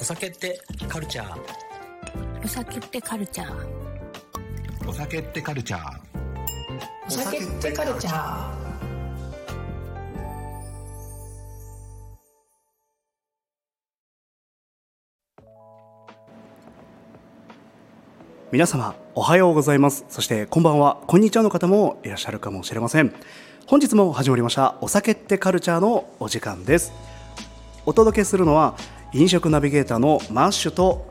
お酒ってカルチャー？お酒ってカルチャー？お酒ってカルチャー？お酒ってカルチャー。皆様おはようございます。そしてこんばんは。こんにちはの方もいらっしゃるかもしれません。本日も始まりましたお酒ってカルチャーのお時間です。お届けするのは飲食ナビゲーターのマッシュと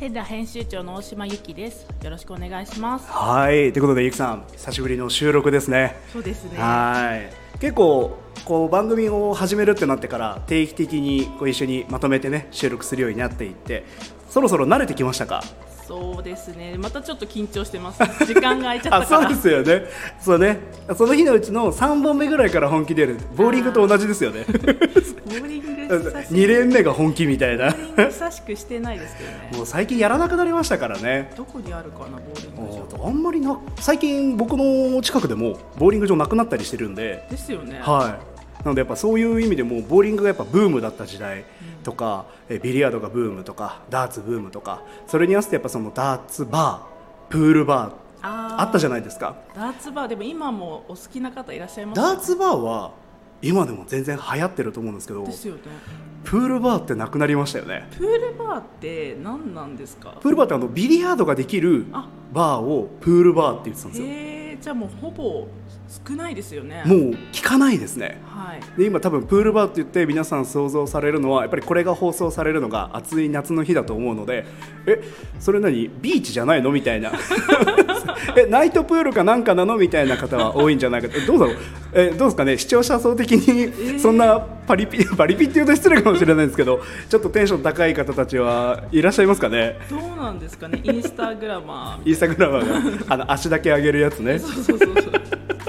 テラ編集長の大島由紀です。よろしくお願いします。はいということでゆきさん久しぶりの収録ですねそうですね。はい結構こう番組を始めるってなってから定期的にこう一緒にまとめてね収録するようになっていってそろそろ慣れてきましたか？そうですね。またちょっと緊張してます。時間が空いちゃあったから。そうですよねそうねその日のうちの3本目ぐらいから本気でやるボーリングと同じですよねボーリング久し2連目が本気みたいな久しくしてないですけどね。もう最近やらなくなりましたからねどこにあるかなボーリング場。あんまりな最近僕の近くでもボーリング場なくなったりしてるんでですよね。はいなのでやっぱそういう意味でもボーリングがやっぱブームだった時代とか、えビリヤードがブームとかダーツブームとかそれに合わせてやっぱそのダーツバープールバーあー。あったじゃないですか。ダーツバーでも今もお好きな方いらっしゃいますダーツバーは今でも全然流行ってると思うんですけどですよね。プールバーってなくなりましたよね。プールバーって何なんですか？プールバーってあのビリヤードができるあ。バーをプールバーって言ってたんですよ。へえじゃあもうほぼ少ないですよね。もう聞かないですね。はい。で今多分プールバーって言って皆さん想像されるのはやっぱりこれが放送されるのが暑い夏の日だと思うのでえそれ何？ビーチじゃないの？みたいな。えナイトプールかなんかなの？みたいな方は多いんじゃないか。えどうだろう？えどうですかね？視聴者層的にそんなパリピ パリピっていうと失礼かもしれないんですけどちょっとテンション高い方たちはいらっしゃいますかね？どうなんですかね？インスタグラマーインスタグラマーが あの足だけ上げるやつね。そうそうそうそう。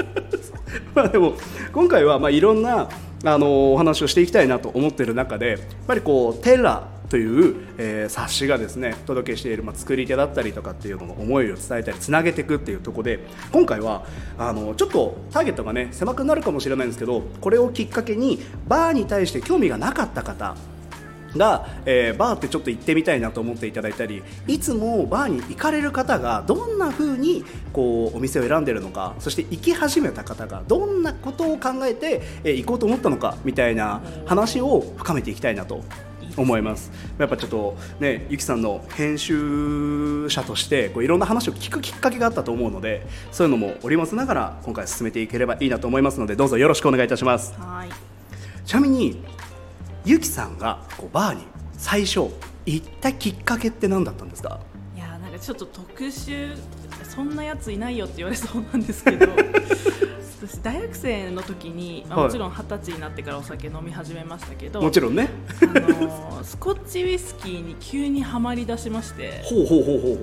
まあでも今回はまあいろんなあのお話をしていきたいなと思っている中でやっぱりこうテラという、えー冊子がですねお届けしている、まあ、作り手だったりとかっていうのの思いを伝えたりつなげていくっていうとこで今回はあのちょっとターゲットがね狭くなるかもしれないんですけどこれをきっかけにバーに対して興味がなかった方が、えーバーってちょっと行ってみたいなと思っていただいたりいつもバーに行かれる方がどんな風にこうお店を選んでるのかそして行き始めた方がどんなことを考えて、えー行こうと思ったのかみたいな話を深めていきたいなと思います。やっぱちょっとねゆきさんの編集者としてこういろんな話を聞くきっかけがあったと思うのでそういうのも織り交ぜながら今回進めていければいいなと思いますのでどうぞよろしくお願いいたします。はい。ちなみにゆきさんがこうバーに最初行ったきっかけって何だったんですか？いやーなんかちょっと特殊そんなやついないよって言われそうなんですけど 私大学生の時に、まあはい。もちろん二十歳になってからお酒飲み始めましたけどもちろんね。あのー スコッチウイスキーに急にはまり出しまして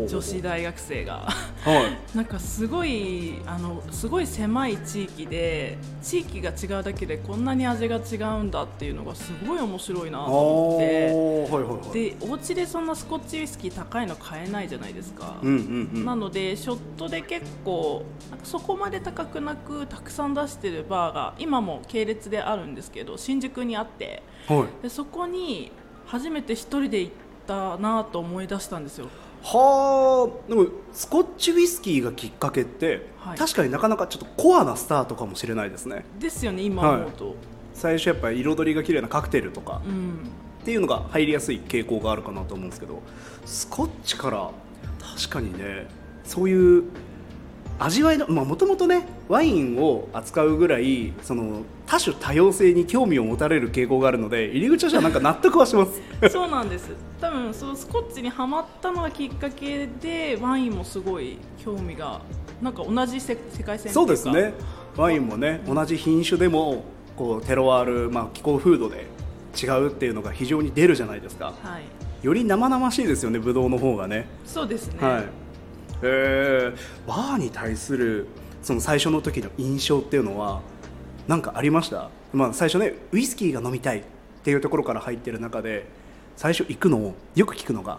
女子大学生が。はい。なんかすごいあのすごい狭い地域で地域が違うだけでこんなに味が違うんだっていうのがすごい面白いなあと思って。ーはいはいはい。でお家でそんなスコッチウイスキー高いの買えないじゃないですか、うんうんうん。なのでショットで結構なんかそこまで高くなくたくさん出してるバーが今も系列であるんですけど新宿にあって。はい。でそこに初めて一人で行ったなと思い出したんですよ。はあ。でもスコッチウイスキーがきっかけって、はい。確かになかなかちょっとコアなスタートかもしれないですね。ですよね今思うと、最初やっぱり彩りが綺麗なカクテルとか。うん。っていうのが入りやすい傾向があるかなと思うんですけどスコッチから確かにねそういう味わいのもともとねワインを扱うぐらいその多種多様性に興味を持たれる傾向があるので入り口としてはなんか納得はします。そうなんです。多分そうスコッチにはまったのがきっかけでワインもすごい興味がなんか同じ世世界線そうか。ですね。ワインもね同じ品種でもこうテロワール、まあ、気候風土で違うっていうのが非常に出るじゃないですか。はい。より生々しいですよねブドウの方がね。そうですね、はいえー、バーに対するその最初の時の印象っていうのは何かありました、まあ、最初ねウイスキーが飲みたいっていうところから入ってる中で最初行くのをよく聞くのが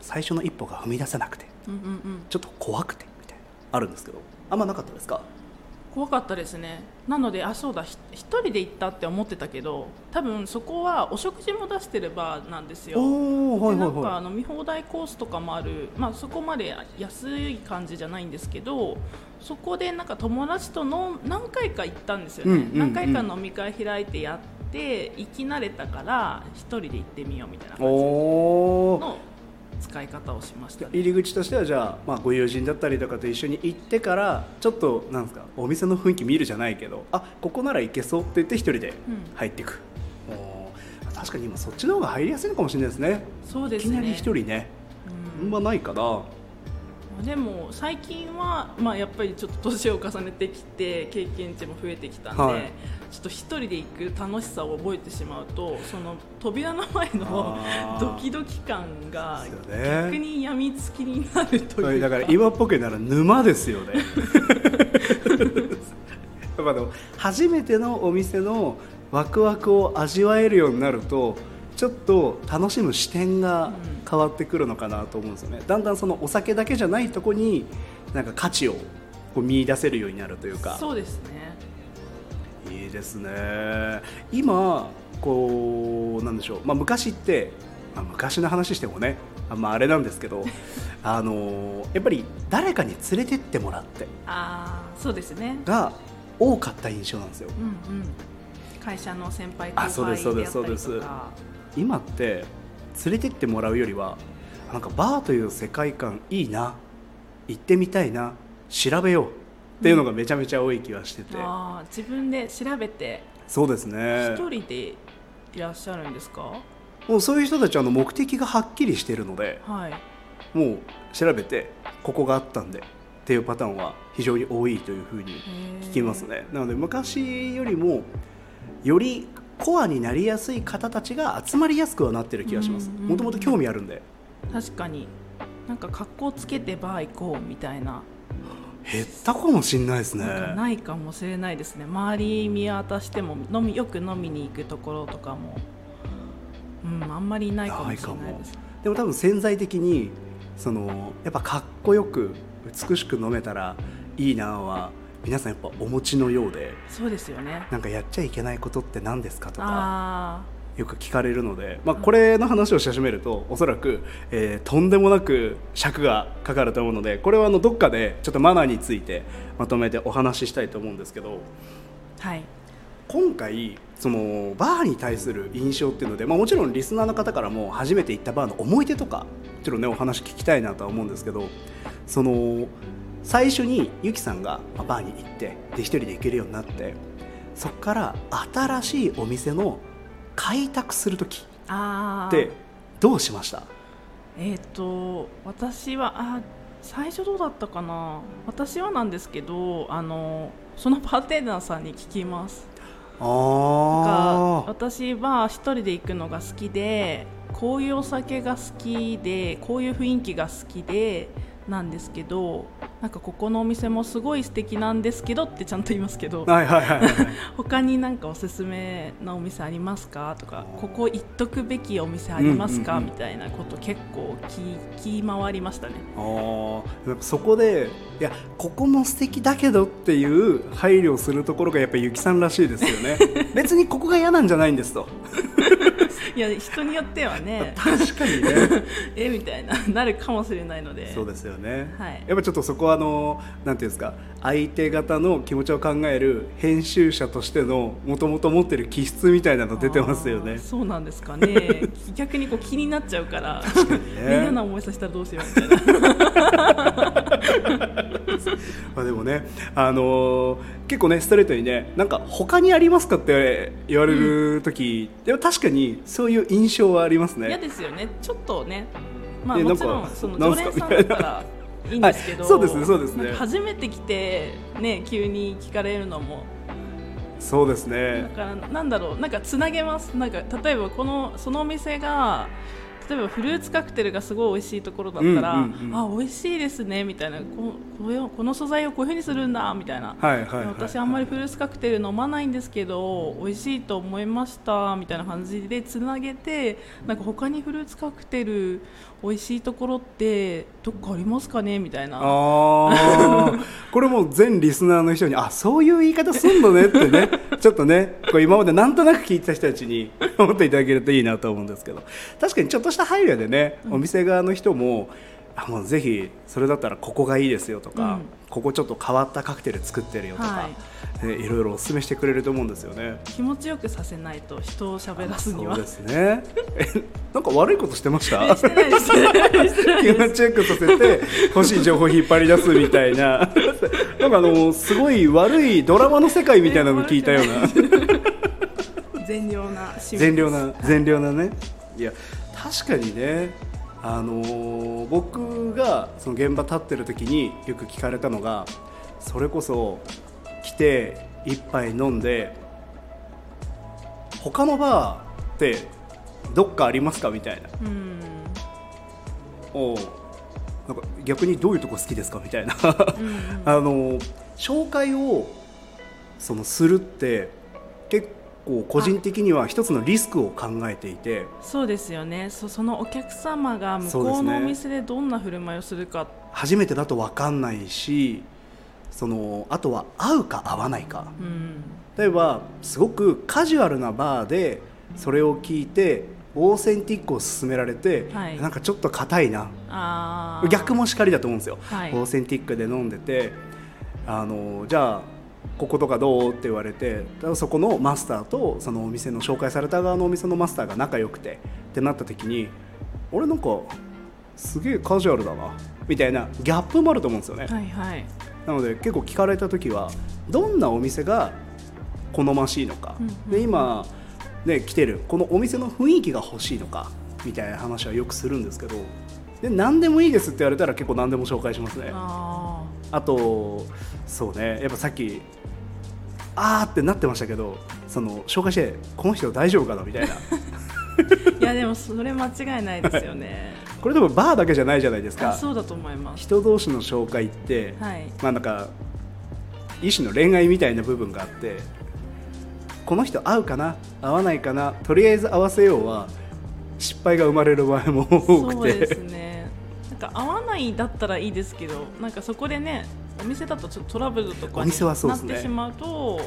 最初の一歩が踏み出せなくてうんうんうん。ちょっと怖くてみたいなあるんですけどあんまなかったですか？怖かったですねなのであそうだひ一人で行ったって思ってたけど多分そこはお食事も出してるバーなんですよ。はいはいでなんかは飲み放題コースとかもある、まあ、そこまで安い感じじゃないんですけどそこでなんか友達との何回か行ったんですよね、うんうんうん。何回か飲み会開いてやって行き慣れたから一人で行ってみようみたいない感じの使い方をしましたね。入り口としてはじゃあ、まあ、ご友人だったりとかと一緒に行ってからちょっとなんですかお店の雰囲気見るじゃないけどあここなら行けそうって言って一人で入っていく、おー確かに今そっちの方が入りやすいのかもしれないですね。そうですね。いきなり一人ね。あんまないかな。でも最近は、まあ、やっぱりちょっと年を重ねてきて経験値も増えてきたんで、はいちょっと一人で行く楽しさを覚えてしまうとその扉の前のドキドキ感が逆に病みつきになるというか。だから今っぽくなら沼ですよね。やっぱでも初めてのお店のワクワクを味わえるようになるとちょっと楽しむ視点が変わってくるのかなと思うんですよね。だんだんそのお酒だけじゃないとこになんか価値をこう見出せるようになるというか。そうですねいいですね。今こうなんでしょう、まあ、昔って、まあ、昔の話してもねあ,、まあ、あれなんですけど あのやっぱり誰かに連れてってもらって。ああそうですね。が多かった印象なんですよ。うんうん。会社の先輩後あそう輩ですそうですそうです。今って連れてってもらうよりはなんかバーという世界観いいな行ってみたいな調べようっていうのがめちゃめちゃ多い気がしてて、あー自分で調べてそうですね。一人でいらっしゃるんですか？もうそういう人たちはあの目的がはっきりしてるのではい。もう調べてここがあったんでっていうパターンは非常に多いというふうに聞きますね。なので昔よりもよりコアになりやすい方たちが集まりやすくはなってる気がします。うんうんうん。もともと興味あるんで。確かに。なんか格好つけてバー行こうみたいな減ったかもしんないですね。なないかもしれないですね。周り見渡しても飲みよく飲みに行くところとかも。うんあんまりないかもしれないです。でも多分潜在的にそのやっぱかっこよく美しく飲めたらいいなは皆さんやっぱお持ちのようでそうですよね。なんかやっちゃいけないことって何ですかとか。あよく聞かれるので、まあ、これの話をし始めるとおそらく、えーとんでもなく尺がかかると思うのでこれはあのどっかでちょっとマナーについてまとめてお話ししたいと思うんですけどあはい。今回そのバーに対する印象っていうので、まあ、もちろんリスナーの方からも初めて行ったバーの思い出とかちょっとねお話聞きたいなとは思うんですけどその最初にゆきさんがまあバーに行ってで一人で行けるようになってそこから新しいお店の開拓する時ってどうしました？えっ、と私はあ最初どうだったかな？私はなんですけどあのそのパーテンダーさんに聞きます。あ私は一人で行くのが好きでこういうお酒が好きでこういう雰囲気が好きでなんですけどなんかここのお店もすごい素敵なんですけどってちゃんと言いますけどあはいはいはいはい。他になんかおすすめのお店ありますか？とかここ行っとくべきお店ありますか、うんうんうん。みたいなこと結構聞き回りましたね。あそこでいやここも素敵だけどっていう配慮をするところがやっぱゆきさんらしいですよね。別にここが嫌なんじゃないんですといや人によってはね。確かにね。えみたいななるかもしれないので。そうですよね、はい。やっぱちょっとそこはあのなんていうんですか相手方の気持ちを考える編集者としてのもともと持ってる気質みたいなの出てますよね。そうなんですかね。逆にこう気になっちゃうから、ね嫌な思いさせたらどうしようみたいなまあでもね、あのー結構ねストレートにねなんか他にありますかって言われる時、でも確かにそういう印象はありますね。嫌ですよね。ちょっとね。まあえもちろなんその常連さんだったらいいんですけど、はい。そうですね。そうですね初めて来てね急に聞かれるのも。そうですだねからなんだろう。なんかつなげます。なんか例えばこのそのお店が例えばフルーツカクテルがすごい美味しいところだったら、うんうんうん。あ美味しいですねみたいな。こここの素材をこういうふうにするんだみたいな、はいはいはい私あんまりフルーツカクテル飲まないんですけど美味しいと思いましたみたいな感じでつなげてなんか他にフルーツカクテル美味しいところってどっかありますかねみたいな。これもう全リスナーの人にあそういう言い方すんのねってね。ちょっとねこう今までなんとなく聞いてた人たちに思っていただけるといいなと思うんですけど。確かにちょっとした配慮でね、お店側の人もあもうぜひそれだったらここがいいですよとか、うん。ここちょっと変わったカクテル作ってるよとか、はい。ねいろいろお勧めしてくれると思うんですよね。気持ちよくさせないと人を喋らすには。そうですね。え、なんか悪いことしてました？気持ちよくさせて欲しい情報を引っ張り出すみたいな。なんかあのすごい悪いドラマの世界みたいなの聞いたような。善良な善良な善良なね。いや確かにねあのー僕がその現場立ってる時によく聞かれたのがそれこそ来て一杯飲んで他のバーってどっかありますか？みたいな。うん。おう。なんか逆にどういうとこ好きですか？みたいな。あの紹介をそのするって結構個人的には一つのリスクを考えていて。そうですよね。そそのお客様が向こうのお店でどんな振る舞いをするか。初めてだと分かんないしそのあとは合うか合わないか。うん。例えばすごくカジュアルなバーでそれを聞いてオーセンティックを勧められて、はい。なんかちょっと硬いな。逆もしかりだと思うんですよ、はい。オーセンティックで飲んでてあのじゃあこことかどうって言われてそこのマスターとそのお店の紹介された側のお店のマスターが仲良くてってなった時に俺なんかすげえカジュアルだなみたいなギャップもあると思うんですよね、はいはい。なので結構聞かれた時はどんなお店が好ましいのか、うんうん。で今、ね、来てるこのお店の雰囲気が欲しいのかみたいな話はよくするんですけどで何でもいいですって言われたら結構何でも紹介しますね。ああとそうねやっぱさっきあーってなってましたけどその紹介してこの人大丈夫かなみたいな。ーいやでもそれ間違いないですよね。これでもバーだけじゃないじゃないですか。あそうだと思います。人同士の紹介って、はい。まあなんか一種の恋愛みたいな部分があってこの人合うかな合わないかなとりあえず合わせようは失敗が生まれる場合も多くそうですてね。なんか合わないだったらいいですけどなんかそこでねお店だとちょっとトラブルとかになってしまうと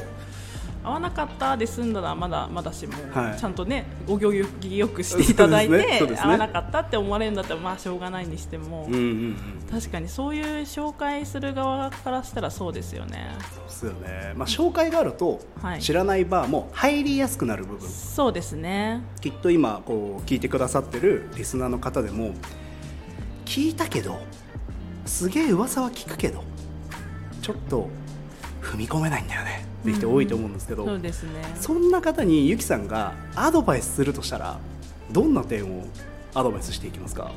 合わなかったで済んだらまだまだしも、はい。ちゃんとねお行儀よくしていただいて、ね。ね。合わなかったって思われるんだったらまあしょうがないにしても、うんうんうん確かにそういう紹介する側からしたらそうですよね。そうですよね、まあ、紹介があるとはい。知らないバーも入りやすくなる部分、そうですね。きっと今こう聞いてくださってるリスナーの方でも聞いたけどすげえ噂は聞くけどちょっと踏み込めないんだよね。って人多いと思うんですけど、そうですね。そんな方にゆきさんがアドバイスするとしたらどんな点をアドバイスしていきますか、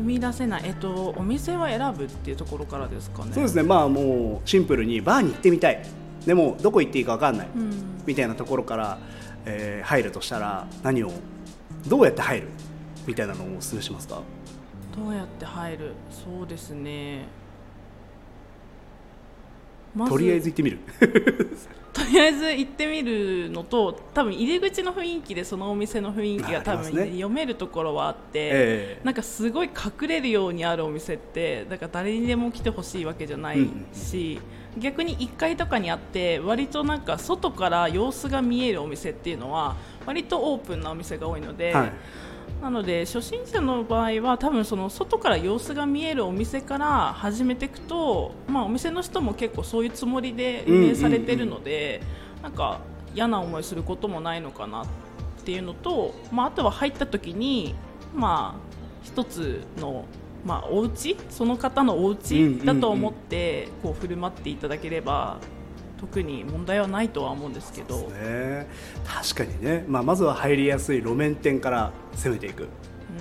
踏み出せない。えっとお店は選ぶっていうところからですかね。そうですね。まあもうシンプルにバーに行ってみたい。でもどこ行っていいか分かんない、うん。みたいなところから、えー入るとしたら何をどうやって入る？みたいなのをお勧めしますか？どうやって入る？そうですねまずとりあえず行ってみる。とりあえず行ってみるのと多分入り口の雰囲気でそのお店の雰囲気が多分、ね読めるところはあって、ええ。なんかすごい隠れるようにあるお店ってなんか誰にでも来てほしいわけじゃないし、逆に1階とかにあって割となんか外から様子が見えるお店っていうのは割とオープンなお店が多いので。はいなので初心者の場合は多分その外から様子が見えるお店から始めていくと、まあ、お店の人も結構そういうつもりで運営されてるので、なんか嫌な思いすることもないのかなっていうのと、まあ、あとは入った時に、まあ、一つの、まあ、お家？その方のお家？だと思ってこう振る舞っていただければ特に問題はないとは思うんですけど。ね。確かにね、まあ、まずは入りやすい路面店から攻めていく、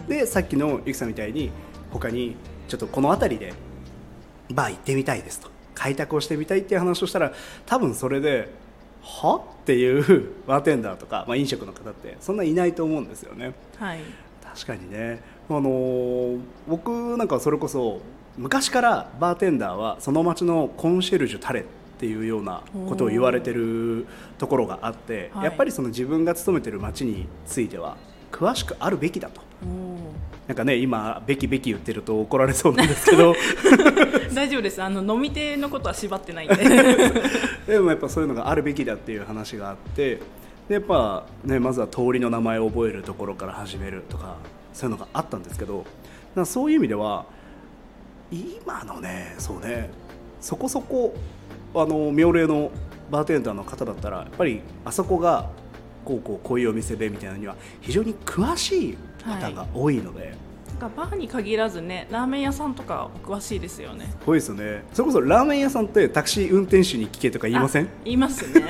でさっきのゆきさんみたいに他にちょっとこの辺りでバー行ってみたいですと。開拓をしてみたいっていう話をしたら多分それでは？っていう バーテンダーとか、まあ、飲食の方ってそんないないと思うんですよね。はい。確かにね、あのー僕なんかはそれこそ昔からバーテンダーはその町のコンシェルジュタレっていうようなことを言われてるところがあって、はい。やっぱりその自分が勤めてる町については詳しくあるべきだと。なんかね今べきべき言ってると怒られそうなんですけど。大丈夫です。あの飲み手のことは縛ってないんで。でもやっぱそういうのがあるべきだっていう話があってでやっぱ、ね、まずは通りの名前を覚えるところから始めるとかそういうのがあったんですけどだからそういう意味では今のねそうねそこそこあの妙齢のバーテンダーの方だったらやっぱりあそこがこうこうこういうお店でみたいなのには非常に詳しい方が多いので。なんかバーに限らずねラーメン屋さんとかお詳しいですよね。多いですよねそれこそラーメン屋さんってタクシー運転手に聞けとか言いません？あ言いますね。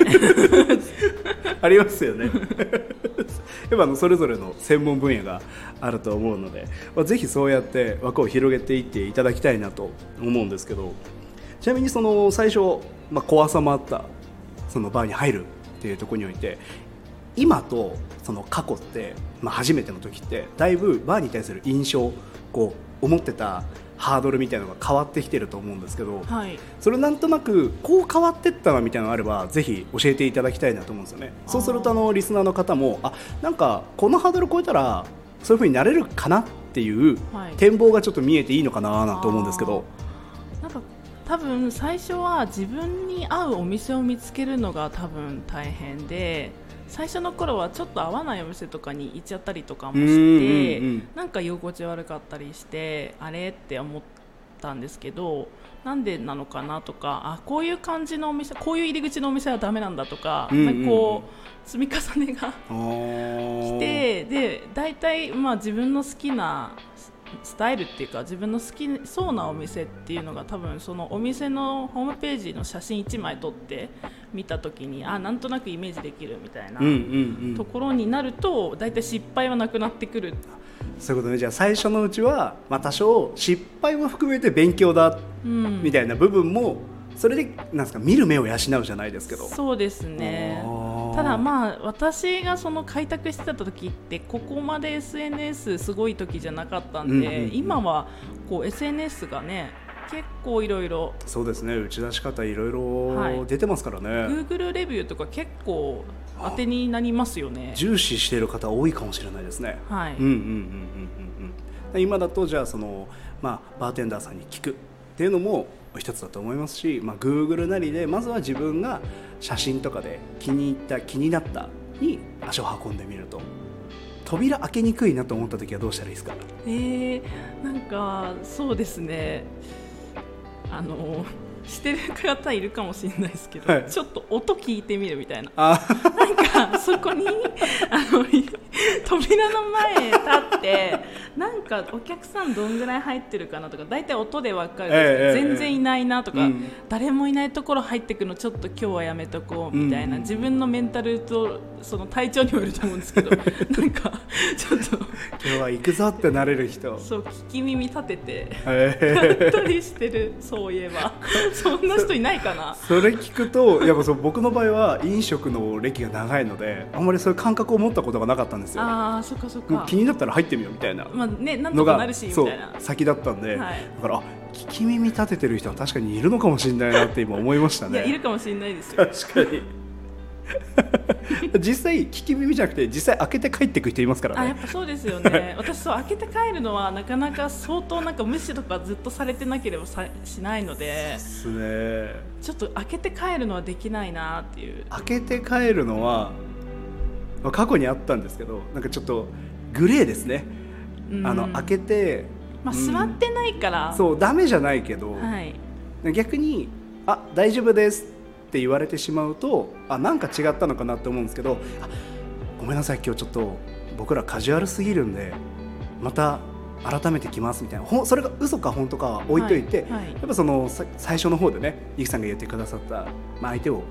ありますよね。やっぱあのそれぞれの専門分野があると思うので、まあ、ぜひそうやって枠を広げていっていただきたいなと思うんですけどちなみにその最初、まあ、怖さもあったそのバーに入るっていうところにおいて今とその過去って、まあ、初めての時ってだいぶバーに対する印象こう思ってたハードルみたいなのが変わってきてると思うんですけど、はい。それなんとなくこう変わってったなみたいなのがあればぜひ教えていただきたいなと思うんですよね。そうするとあのリスナーの方もあなんかこのハードル超えたらそういう風になれるかなっていうはい。展望がちょっと見えていいのかななんて思うんですけど、なんか多分最初は自分に合うお店を見つけるのが多分大変で最初の頃はちょっと合わないお店とかに行っちゃったりとかもして、うんうんうん。なんか居心地悪かったりしてあれって思ったんですけどなんでなのかなとかあこういう感じのお店こういう入り口のお店はダメなんだとか、うんうんうん。なんかこう積み重ねがあー。来てで大体まあ自分の好きなススタイルっていうか自分の好きそうなお店っていうのが多分そのお店のホームページの写真1枚撮って見た時にあなんとなくイメージできるみたいなところになると大体失敗はなくなってくる。そういうことね。じゃあ最初のうちは、まあ、多少失敗も含めて勉強だうん。みたいな部分もそれでなんですか見る目を養うじゃないですけど。そうですねただまあ私がその開拓してた時ってここまで SNS すごい時じゃなかったんで、うんうんうん今はこう SNS がね結構いろいろそうですね打ち出し方いろいはいろ出てますからね、Google レビューとか結構当てになりますよね。重視している方多いかもしれないですね。はい、うんうんうんうんうんうん。今だとじゃあそのまあバーテンダーさんに聞くっていうのも一つだと思いますし、まあ Google なりでまずは自分が写真とかで気に入った気になったに足を運んでみると。扉開けにくいなと思った時はどうしたらいいですか？えー、なんかそうですねあのしてる方いるかもしれないですけど、はいちょっと音聞いてみるみたいなあ、なんかそこにあのい扉の前に立ってなんかお客さんどんぐらい入ってるかなとか大体音で分かる。じゃないですか、ええええ。全然いないなとか、うん。誰もいないところ入ってくのちょっと今日はやめとこうみたいな、うん。自分のメンタルとその体調にもよると思うんですけど なんかちょっと。今日は行くぞってなれる人。そう聞き耳立ててえや ったりしてるそういえば。そんな人いないかな。それ聞くとやっぱそう僕の場合は飲食の歴が長いのであんまりそういう感覚を持ったことがなかったんですよ。あーそっかそっか。気になったら入ってみようみたいなまあねなんのがとかなるしみたいな。先だったんで、はい。だからあ聞き耳立ててる人は確かにいるのかもしれないなって今思いましたいやいるね。かもしれないですよ。確かに 実際聞き耳じゃなくて実際開けて帰ってく人いますからね。あやっぱそうですよね。私そう開けて帰るのはなかなか相当なんか無視とかずっとされてなければさしないのでですね。ちょっと開けて帰るのはできないなっていう。開けて帰るのはまあ過去にあったんですけどなんかちょっとグレーですね。うん。あの開けて、まあうん。座ってないから、そうダメじゃないけど、はい。逆に「あ大丈夫です」って言われてしまうとあなんか違ったのかなって思うんですけどあごめんなさい今日ちょっと僕らカジュアルすぎるんでまた改めて来ますみたいな。ほんそれが嘘か本当かは置いといて、はいはい。やっぱそのさ最初の方でねゆきさんが言ってくださった、まあ、相手を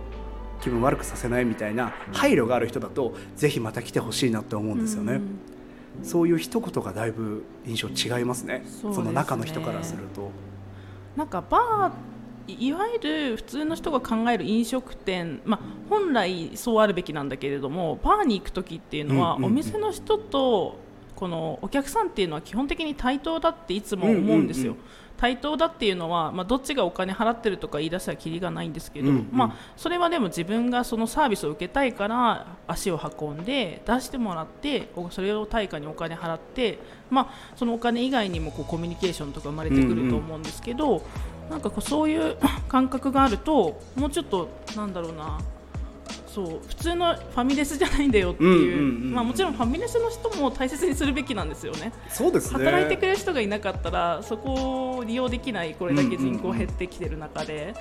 気分悪くさせないみたいな配慮がある人だとぜひまた来てほしいなって思うんですよね。うん。そういう一言がだいぶ印象違いますね。そうですね。の中の人からすると。なんかバーいいわゆる普通の人が考える飲食店、まあ、本来そうあるべきなんだけれどもバーに行く時っていうのは、うんうんうん。お店の人とこのお客さんっていうのは基本的に対等だっていつも思うんですよ。うんうん。うん対等だっていうのは、まあ、どっちがお金払ってるとか言い出したらきりがないんですけど、うんうん。まあ、それはでも自分がそのサービスを受けたいから足を運んで出してもらっておそれを対価にお金払って、まあ、そのお金以外にもこうコミュニケーションとか生まれてくると思うんですけど、なんかこうそういう感覚があるともうちょっとなんだろうな。そう普通のファミレスじゃないんだよっていう,、もちろんファミレスの人も大切にするべきなんですよね。そうですね。働いてくれる人がいなかったらそこを利用できないこれだけ人口減ってきてる中で、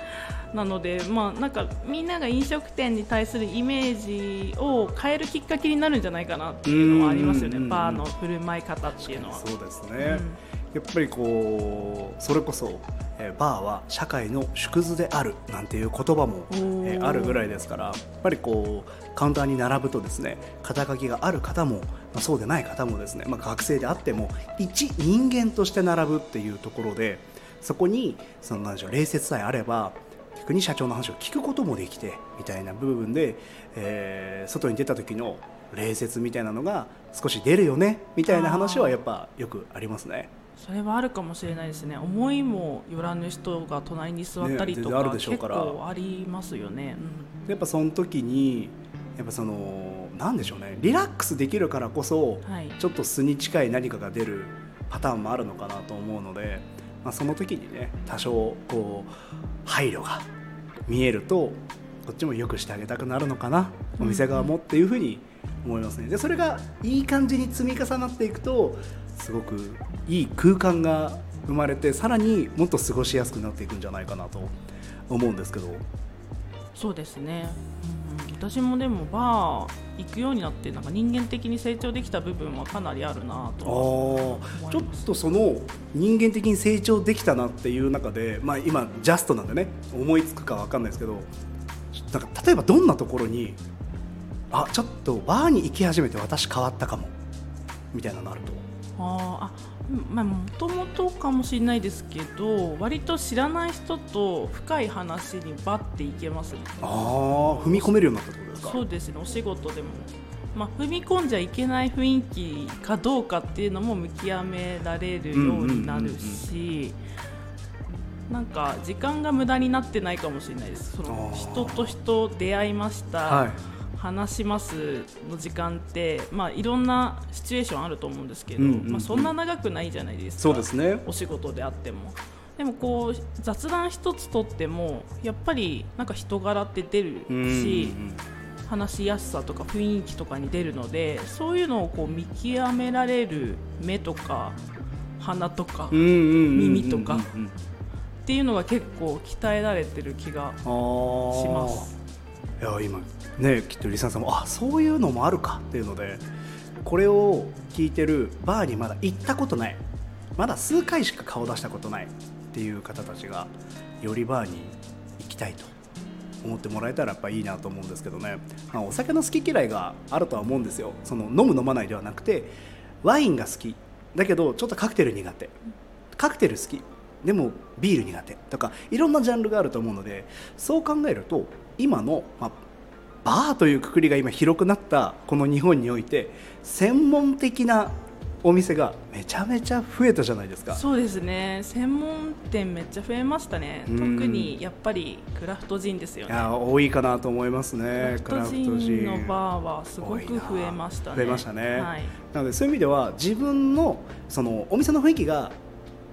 なので、まあ、なんかみんなが飲食店に対するイメージを変えるきっかけになるんじゃないかなっていうのはありますよね、うんうんうん。うんバーの振る舞い方っていうのは。そうですね、やっぱりこうそれこそ、えーバーは社会の縮図であるなんていう言葉も、えおーーあるぐらいですからやっぱりこうカウンターに並ぶとですね肩書きがある方も、まあ、そうでない方もですね、まあ、学生であっても一人間として並ぶっていうところでそこにそのでしょう礼節さえあれば逆に社長の話を聞くこともできてみたいな部分で、えー外に出た時の礼節みたいなのが少し出るよねみたいな話はやっぱよくありますね。それはあるかもしれないですね。思いもよらぬ人が隣に座ったりとか、結構ありますよね。うん。やっぱその時にやっぱそのなんでしょうね。リラックスできるからこそはい。ちょっと素に近い何かが出るパターンもあるのかなと思うので、まあ、その時にね多少こう配慮が見えるとこっちも良くしてあげたくなるのかなお店側もっていうふうに思いますね。でそれがいい感じに積み重なっていくとすごくいい空間が生まれてさらにもっと過ごしやすくなっていくんじゃないかなと思うんですけど。そうですね、うん、私もでもバー行くようになってなんか人間的に成長できた部分はかなりあるなあとーちょっとその人間的に成長できたなっていう中で、まあ、今ジャストなんでね思いつくかわかんないですけどなんか例えばどんなところにあちょっとバーに行き始めて私変わったかもみたいなのあるとあまあもともとかもしれないですけど割と知らない人と深い話にバッていけますね。ああ踏み込めるようになったってことですか？そうですねお仕事でも、まあ、踏み込んじゃいけない雰囲気かどうかっていうのも見極められるようになるしなんか時間が無駄になってないかもしれないですその人と人出会いました、はい話しますの時間って、まあ、いろんなシチュエーションあると思うんですけど、うんうんうん。まあ、そんな長くないじゃないですか。そうですね。お仕事であっても。でもこう雑談一つとってもやっぱりなんか人柄って出るし、話しやすさとか雰囲気とかに出るのでそういうのをこう見極められる目とか鼻とかっ耳耳とかていうのが結構鍛えられてる気がしまますいや今ねきっとリサさんもあそういうのもあるかっていうのでこれを聞いてるバーにまだ行ったことない。まだ数回しか顔出したことないっていう方たちがよりバーに行きたいと思ってもらえたらやっぱいいなと思うんですけどね、まあ、お酒の好き嫌いがあるとは思うんですよその飲む飲まないではなくてワインが好き。だけどちょっとカクテル苦手。カクテル好き。でもビール苦手。とかいろんなジャンルがあると思うのでそう考えると今の、まあ、バーというくくりが今広くなったこの日本において専門的なお店がめちゃめちゃ増えたじゃないですか。そうですね。専門店めっちゃ増えましたね。うん。特にやっぱりクラフトジンですよね。いや多いかなと思いますねクラフトジンのバーはすごく増えましたね。増えましたね、はい、なのでそういう意味では自分のそのお店の雰囲気が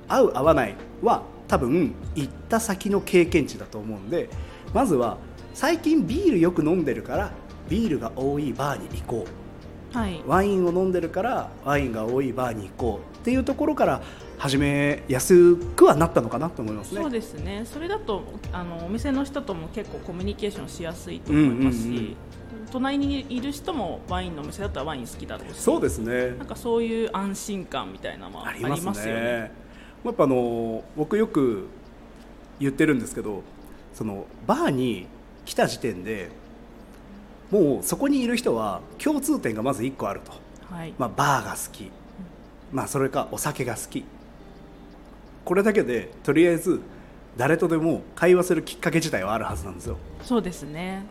合う合わないは多分行った先の経験値だと思うんでまずは最近ビールよく飲んでるからビールが多いバーに行こはい、うワインを飲んでるからワインが多いバーに行こう。っていうところから始めやすくはなったのかなと思いますね。そうですね。それだとあのお店の人とも結構コミュニケーションしやすいと思いますし、うんうんうん隣にいる人もワインのお店だったらワイン好きだろうしそうですね。なんかそういう安心感みたいなのはありますよね。やっぱあの僕よく言ってるんですけどそのバーに来た時点でもうそこにいる人は共通点がまず1個あると、はい、まあ、バーが好き、まあ、それかお酒が好き。これだけでとりあえず誰とでも会話するきっかけ自体はあるはずなんですよ。そうですね。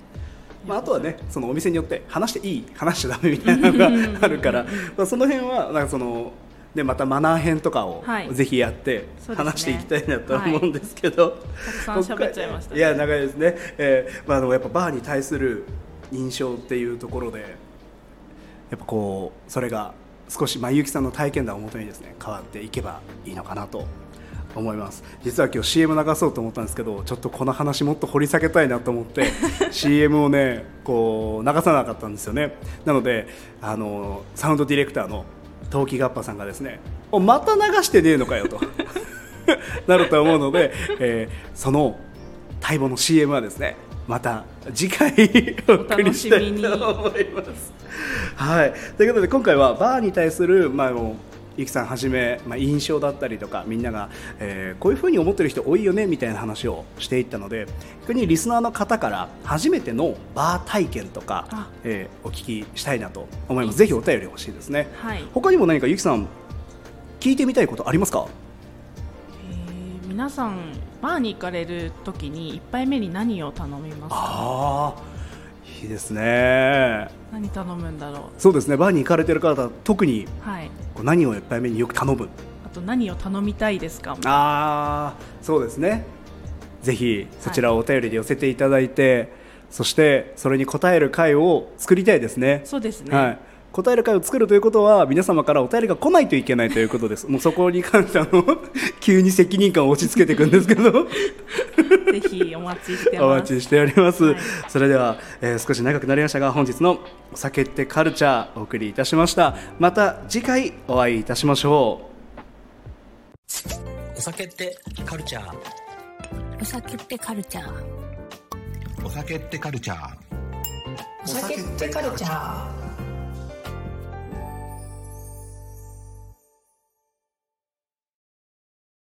まあ、あとはねそのお店によって話していい話しちゃダメみたいなのがあるから、まあ、その辺はなんかそのでまたマナー編とかをはい。ぜひやって話していきたいなと思うんですけど、たくさん喋っちゃいました。ねいや長いですね、えーまあ、あのやっぱバーに対する印象っていうところでやっぱこうそれが少し、まあ、ゆうきさんの体験談をもとにですね変わっていけばいいのかなと思います。実は今日 CM 流そうと思ったんですけどちょっとこの話もっと掘り下げたいなと思って CM をねこう流さなかったんですよね。なのであのサウンドディレクターの陶器ガッパさんがですねおまた流してねえのかよと。なると思うので、えーその待望の CM はですねまた次回お送りしたいと思います。はい、ということで今回はバーに対する、まあ、ゆきさんはじめ、まあ、印象だったりとかみんなが、えーこういうふうに思ってる人多いよねみたいな話をしていったので逆にリスナーの方から初めてのバー体験とかあ、えーお聞きしたいなと思います。ぜひお便り欲しいですね、はい。他にも何かゆきさん聞いてみたいことありますか？えー皆さんバーに行かれる時に一杯目に何を頼みますか？ああいいですね。何頼むんだろそうですねバーに行かれてる方特にうはいこう何を一杯目によく頼む。あと何を頼みたいですか？ああそうですね。ぜひそちらをお便りで寄せていただいて、そしてそれに答える会を作りたいですね。そうですね、はい答える会を作るということは皆様からお便りが来ないといけないということです。もうそこに関してあの 急に責任感を押し付けていくんですけど。ぜひお待ちしてます。お待ちしております、はい。それでは、えー少し長くなりましたが本日の「お酒ってカルチャー」お送りいたしました。また次回お会いいたしましょう。お酒ってカルチャー。お酒ってカルチャー。お酒ってカルチャー。お酒ってカルチャー